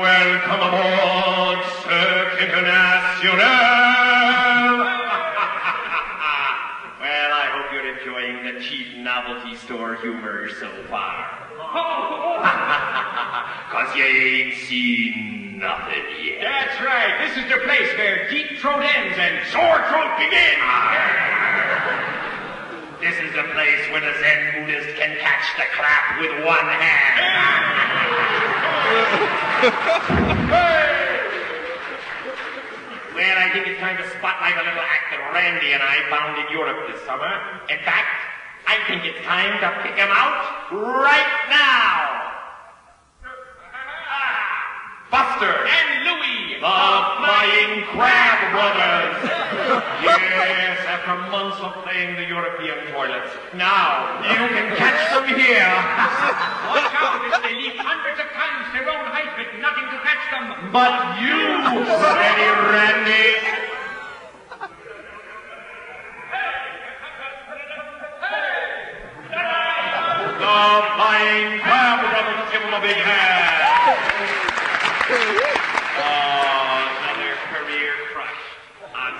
Welcome aboard, Cirque International. well, I hope you're enjoying the cheap novelty store humor so far. Cause you ain't seen nothing yet. That's right. This is the place where deep throat ends and sore throat begins. Ah. Is the place where the Zen Buddhist can catch the clap with one hand. Well, I think it's time to spotlight a little act that Randy and I found in Europe this summer. In fact, I think it's time to pick him out right now. Buster And Louie. the Flying Crab Brothers. Yes, after months of playing the European toilets. Now, you can catch them here. Watch out. If they leap hundreds of tons their own height with nothing to catch them. But you, steady Randy. The Flying Crab give them a big hand. Oh, another career crush on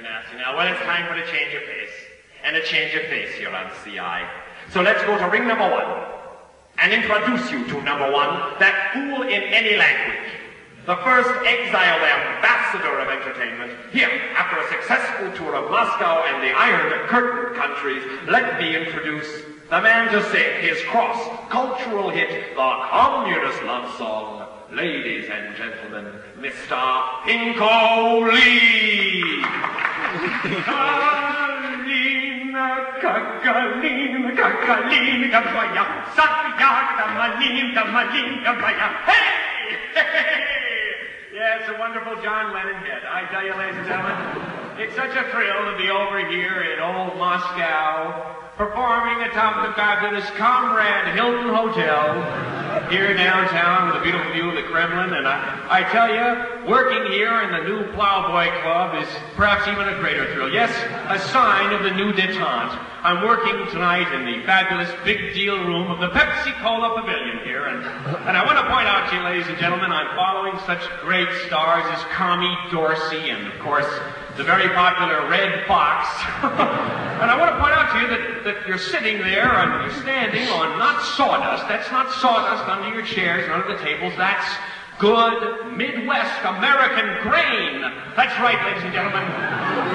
Cirque International. Well, it's time for a change of pace. And a change of pace here on CI. So let's go to ring number one and introduce you to number one, that fool in any language. The first exiled ambassador of entertainment. Here, after a successful tour of Moscow and the Iron Curtain countries, let me introduce the man to sing his cross-cultural hit, the communist love song. Ladies and gentlemen, Mr. Pinko Lee. Kakalina, kakalina, gabaya. Sakya, malin, malin, gabaya. Hey! Yeah, it's a wonderful John Lennon hit. I tell you, ladies and gentlemen, it's such a thrill to be over here in old Moscow, performing atop the fabulous Comrade Hilton Hotel here downtown with a beautiful view of the Kremlin. And I, I tell you, working here in the new Plowboy Club is perhaps even a greater thrill. Yes, a sign of the new detente. I'm working tonight in the fabulous big deal room of the Pepsi Cola Pavilion here. And, and I want to point out to you, ladies and gentlemen, I'm following such great stars as Connie Dorsey and, of course, the very popular Redd Foxx. and I want to point out to you that, that you're sitting there and you're standing on not sawdust. That's not sawdust under your chairs and under the tables. That's good Midwest American grain. That's right, ladies and gentlemen.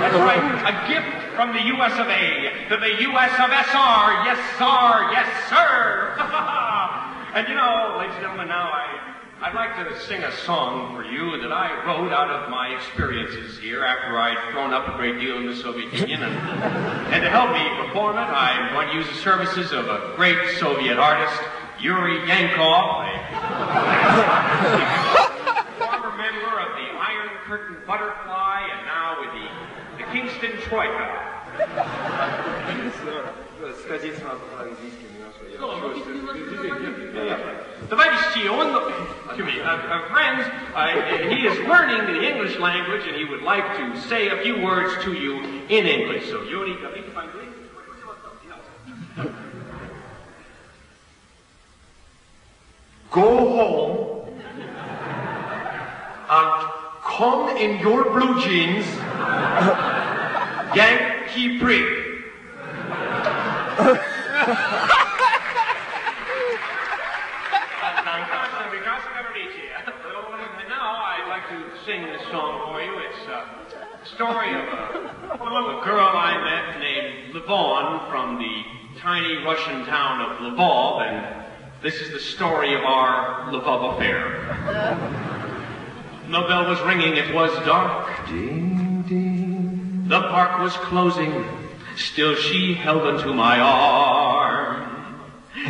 That's right. A gift from the US of A to the US of SR. Yes, sir. Yes, sir. and you know, ladies and gentlemen, now I. I'd like to sing a song for you that I wrote out of my experiences here after I'd grown up a great deal in the Soviet Union. And, and to help me perform it, I'm going to use the services of a great Soviet artist, Yuri Yankov, a former member of the Iron Curtain Butterfly, and now with the, the Kingston Troika Сказать сразу по-английски немножко. Я Ну, чувствую. Товарищи, он, excuse me, uh, uh, friends, uh, he is learning the English language and he would like to say a few words to you in English. So, Yuri, говорите по-английски? Go home and come in your blue jeans, Yankee Prig. sing this song for you. It's a story of a, girl I met named Levon from the tiny Russian town of Lvov, and this is the story of our Lvov affair. The bell was ringing, it was dark. Ding, ding. The park was closing, still she held onto my arm.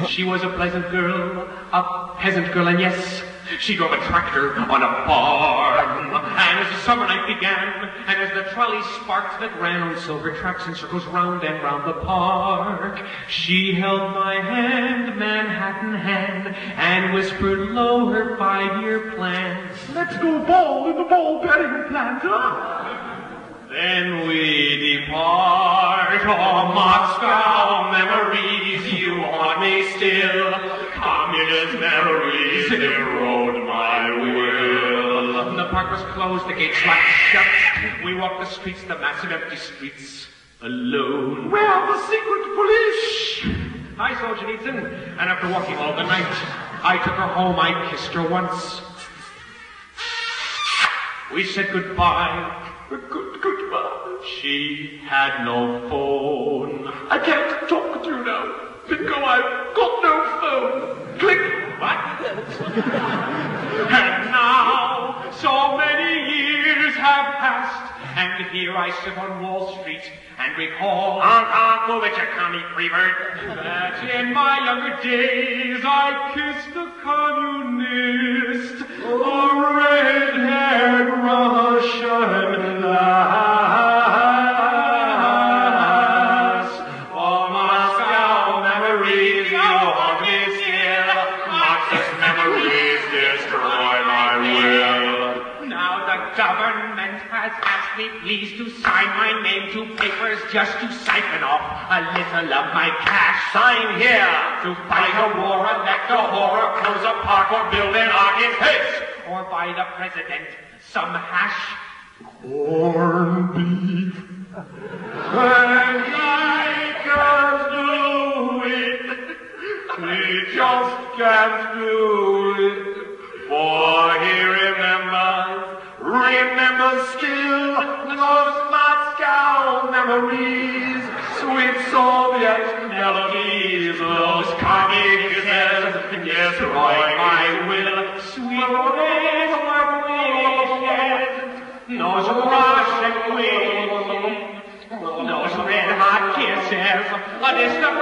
She was a pleasant girl, a peasant girl, and yes, she drove a tractor on a farm. And as the summer night began, and as the trolley sparked that ran on silver tracks in circles round and round the park, she held my hand, Manhattan hand, and whispered low her five-year plans. Let's go ball in the ball betting plant, huh? Then we depart, oh Moscow memories, you haunt me still. Communist memories erode my will. The park was closed, the gates locked shut. We walked the streets, the massive empty streets, alone. Where are the secret police? I saw Janithan, and after walking all the night, I took her home. I kissed her once. We said goodbye. Good, goodbye. She had no phone. I can't talk to you now. Bingo, I've got no phone. Click. What? and now, so many years have passed, and here I sit on Wall Street and recall Honk, honk, move it, you commie freebird. that in my younger days I kissed a communist, a red-haired asked me please to sign my name to papers just to siphon off a little of my cash. Sign here to fight a war, elect a horror, close a park, or build an ark in haste. Or buy the president some hash. Corned beef. And I can't do it. We just can't do it. For he remembers still those Moscow memories, sweet Soviet melodies, those comic kisses, destroy my will, sweet memories, those Russian queens. Those red hot kisses, a distant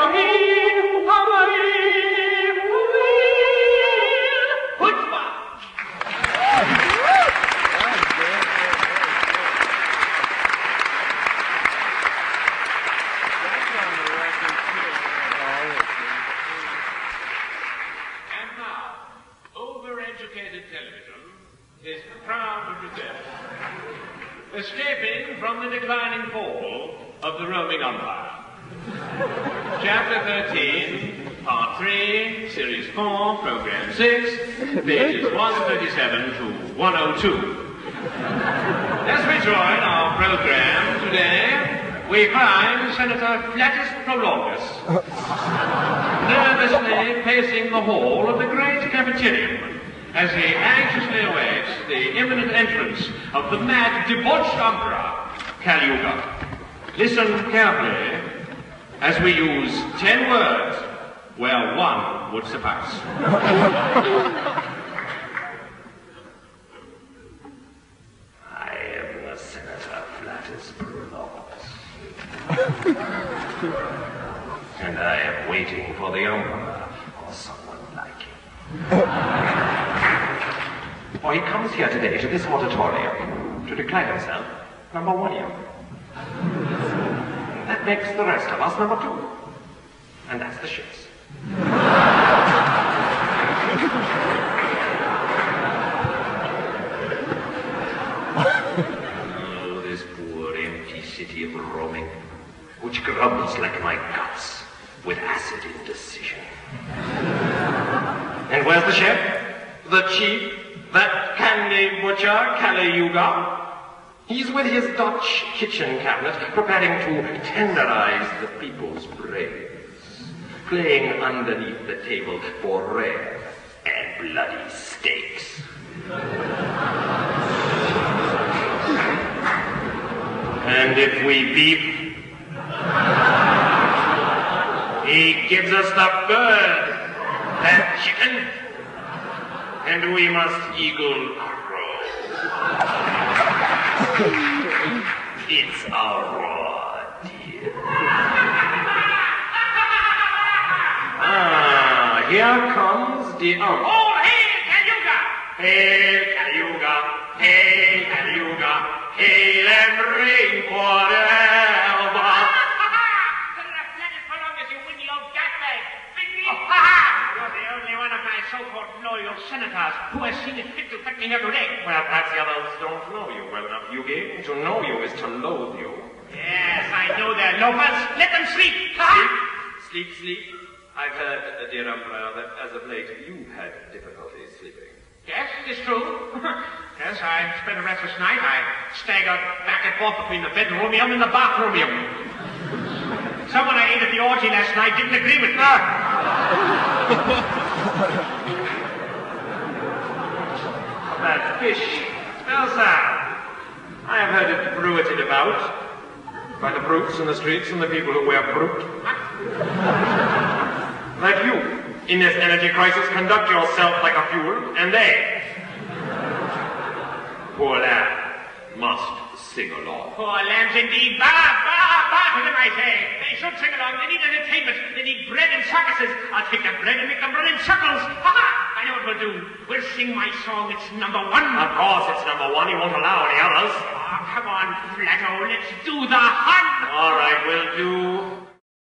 the declining fall of the Roman Empire. Chapter 13, Part 3, Series 4, Program 6, pages 137 to 102. As we join our program today, we find Senator Flatus Prolongus nervously pacing the hall of the great cafeterium as he anxiously awaits the imminent entrance of the mad, debauched emperor, Caliuga. Listen carefully as we use ten words where one would suffice. I am the Senator Flatus and I am waiting for the Emperor or someone like him. For he comes here today to this auditorium to declare himself number one here. That makes the rest of us number two. And that's the ships. Oh, this poor empty city of roaming, which grumbles like my guts with acid indecision. and where's the chef? The chief? That candy butcher, Kaliyuga? He's with his Dutch kitchen cabinet, preparing to tenderize the people's brains, playing underneath the table for rare and bloody steaks. And if we beep, he gives us the bird, that chicken, and we must eagle crow. It's our raw deal. Ah, here comes the um. Oh, hey, Caliuga! Hail Cayuga, hail Cayuga, hail and reign forever. Flatus Prolongus, you windy old gasbag! You're the only one of my so-called senators who has seen it fit to put me here today. Well, perhaps the others don't know you well enough, Yugi. To know you is to loathe you. Yes, I know they're loafers. Let them sleep. Sleep, sleep. I've heard, dear Emperor, that as of late you've had difficulty sleeping. Yes, it is true. Yes, I spent a restless night. I staggered back and forth between the bedroom and the bathroom. Someone I ate at the orgy last night didn't agree with me. Fish smells that. I have heard it bruited about by the brutes in the streets and the people who wear brute. like you, in this energy crisis, conduct yourself like a fuel, and they, poor lad, must sing along. Poor lambs indeed. Bah, bah, bah to them, I say. Eh? They should sing along. They need entertainment. They need bread and circuses. I'll take the bread and make them run in circles. Ha ha! I know what we'll do. We'll sing my song. It's number one. Of course it's number one. He won't allow any others. Ah, come on, Flatto. Let's do the hunt. All right, we'll do